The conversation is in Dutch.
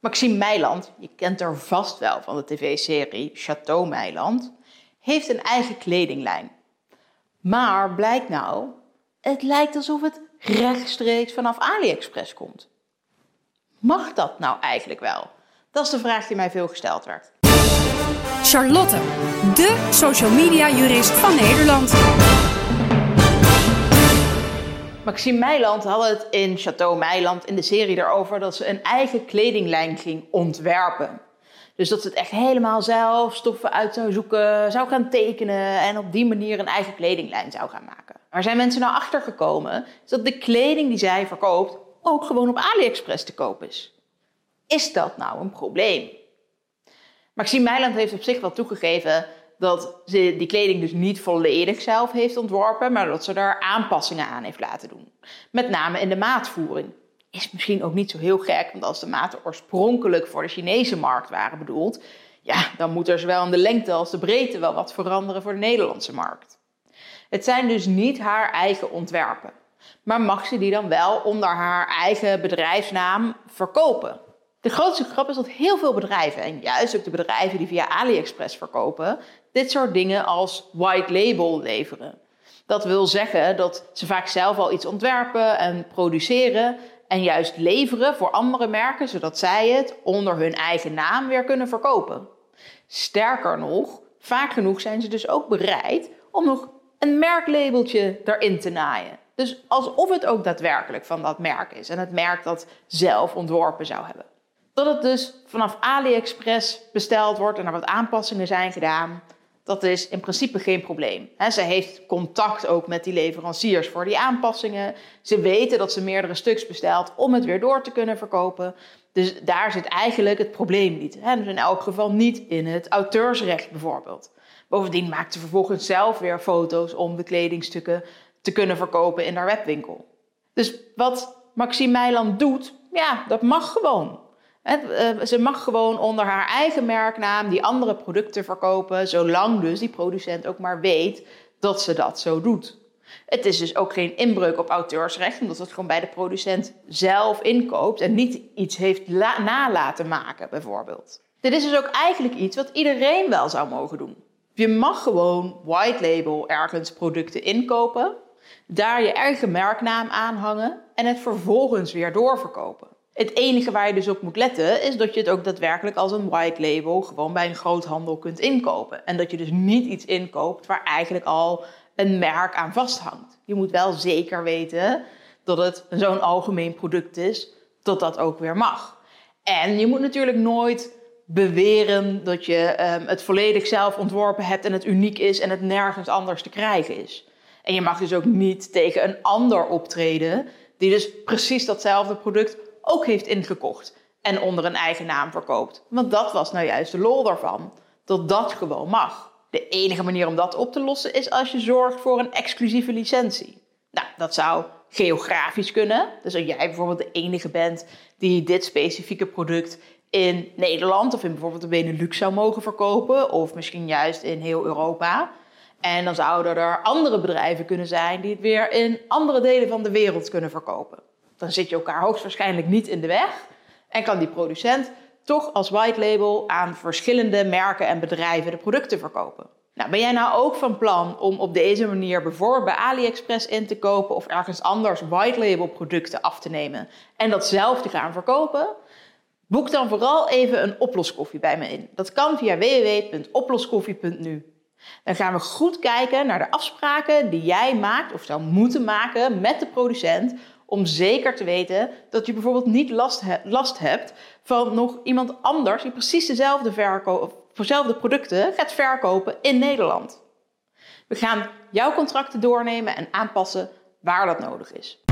Maxime Meiland, je kent haar vast wel van de tv-serie Chateau Meiland, heeft een eigen kledinglijn. Maar blijkt nou, het lijkt alsof het rechtstreeks vanaf AliExpress komt. Mag dat nou eigenlijk wel? Dat is de vraag die mij veel gesteld werd. Charlotte, de social media jurist van Nederland. Maxime Meiland had het in Chateau Meiland in de serie erover dat ze een eigen kledinglijn ging ontwerpen. Dus dat ze het echt helemaal zelf stoffen uit zou zoeken, zou gaan tekenen en op die manier een eigen kledinglijn zou gaan maken. Waar zijn mensen nou achter gekomen? Is dat de kleding die zij verkoopt ook gewoon op AliExpress te koop is. Is dat nou een probleem? Maxime Meiland heeft op zich wel toegegeven dat ze die kleding dus niet volledig zelf heeft ontworpen, maar dat ze daar aanpassingen aan heeft laten doen. Met name in de maatvoering. Is misschien ook niet zo heel gek, want als de maten oorspronkelijk voor de Chinese markt waren bedoeld, ja, dan moet er zowel in de lengte als de breedte wel wat veranderen voor de Nederlandse markt. Het zijn dus niet haar eigen ontwerpen, maar mag ze die dan wel onder haar eigen bedrijfsnaam verkopen. De grootste grap is dat heel veel bedrijven, en juist ook de bedrijven die via AliExpress verkopen, dit soort dingen als white label leveren. Dat wil zeggen dat ze vaak zelf al iets ontwerpen en produceren en juist leveren voor andere merken, zodat zij het onder hun eigen naam weer kunnen verkopen. Sterker nog, vaak genoeg zijn ze dus ook bereid om nog een merklabeltje erin te naaien. Dus alsof het ook daadwerkelijk van dat merk is en het merk dat zelf ontworpen zou hebben. Dat het dus vanaf AliExpress besteld wordt en er wat aanpassingen zijn gedaan, dat is in principe geen probleem. ze heeft contact ook met die leveranciers voor die aanpassingen. Ze weten dat ze meerdere stuks bestelt om het weer door te kunnen verkopen. Dus daar zit eigenlijk het probleem niet. Dus in elk geval niet in het auteursrecht bijvoorbeeld. Bovendien maakt ze vervolgens zelf weer foto's om de kledingstukken te kunnen verkopen in haar webwinkel. Dus wat Maxime Meiland doet, ja, dat mag gewoon. Eh, ze mag gewoon onder haar eigen merknaam die andere producten verkopen, zolang dus die producent ook maar weet dat ze dat zo doet. Het is dus ook geen inbreuk op auteursrecht, omdat het gewoon bij de producent zelf inkoopt en niet iets heeft nalaten maken, bijvoorbeeld. Dit is dus ook eigenlijk iets wat iedereen wel zou mogen doen. Je mag gewoon white label ergens producten inkopen, daar je eigen merknaam aanhangen en het vervolgens weer doorverkopen. Het enige waar je dus op moet letten is dat je het ook daadwerkelijk als een white label gewoon bij een groothandel kunt inkopen. En dat je dus niet iets inkoopt waar eigenlijk al een merk aan vasthangt. Je moet wel zeker weten dat het zo'n algemeen product is, dat dat ook weer mag. En je moet natuurlijk nooit beweren dat je um, het volledig zelf ontworpen hebt en het uniek is en het nergens anders te krijgen is. En je mag dus ook niet tegen een ander optreden die dus precies datzelfde product ook heeft ingekocht en onder een eigen naam verkoopt. Want dat was nou juist de lol daarvan, dat dat gewoon mag. De enige manier om dat op te lossen is als je zorgt voor een exclusieve licentie. Nou, dat zou geografisch kunnen. Dus als jij bijvoorbeeld de enige bent die dit specifieke product in Nederland of in bijvoorbeeld de Benelux zou mogen verkopen, of misschien juist in heel Europa. En dan zouden er andere bedrijven kunnen zijn die het weer in andere delen van de wereld kunnen verkopen dan zit je elkaar hoogstwaarschijnlijk niet in de weg en kan die producent toch als white label aan verschillende merken en bedrijven de producten verkopen. Nou, ben jij nou ook van plan om op deze manier bijvoorbeeld bij AliExpress in te kopen of ergens anders white label producten af te nemen en dat zelf te gaan verkopen? Boek dan vooral even een oploskoffie bij me in. Dat kan via www.oploskoffie.nu. Dan gaan we goed kijken naar de afspraken die jij maakt of zou moeten maken met de producent om zeker te weten dat je bijvoorbeeld niet last, last hebt van nog iemand anders die precies dezelfde, dezelfde producten gaat verkopen in Nederland. We gaan jouw contracten doornemen en aanpassen waar dat nodig is.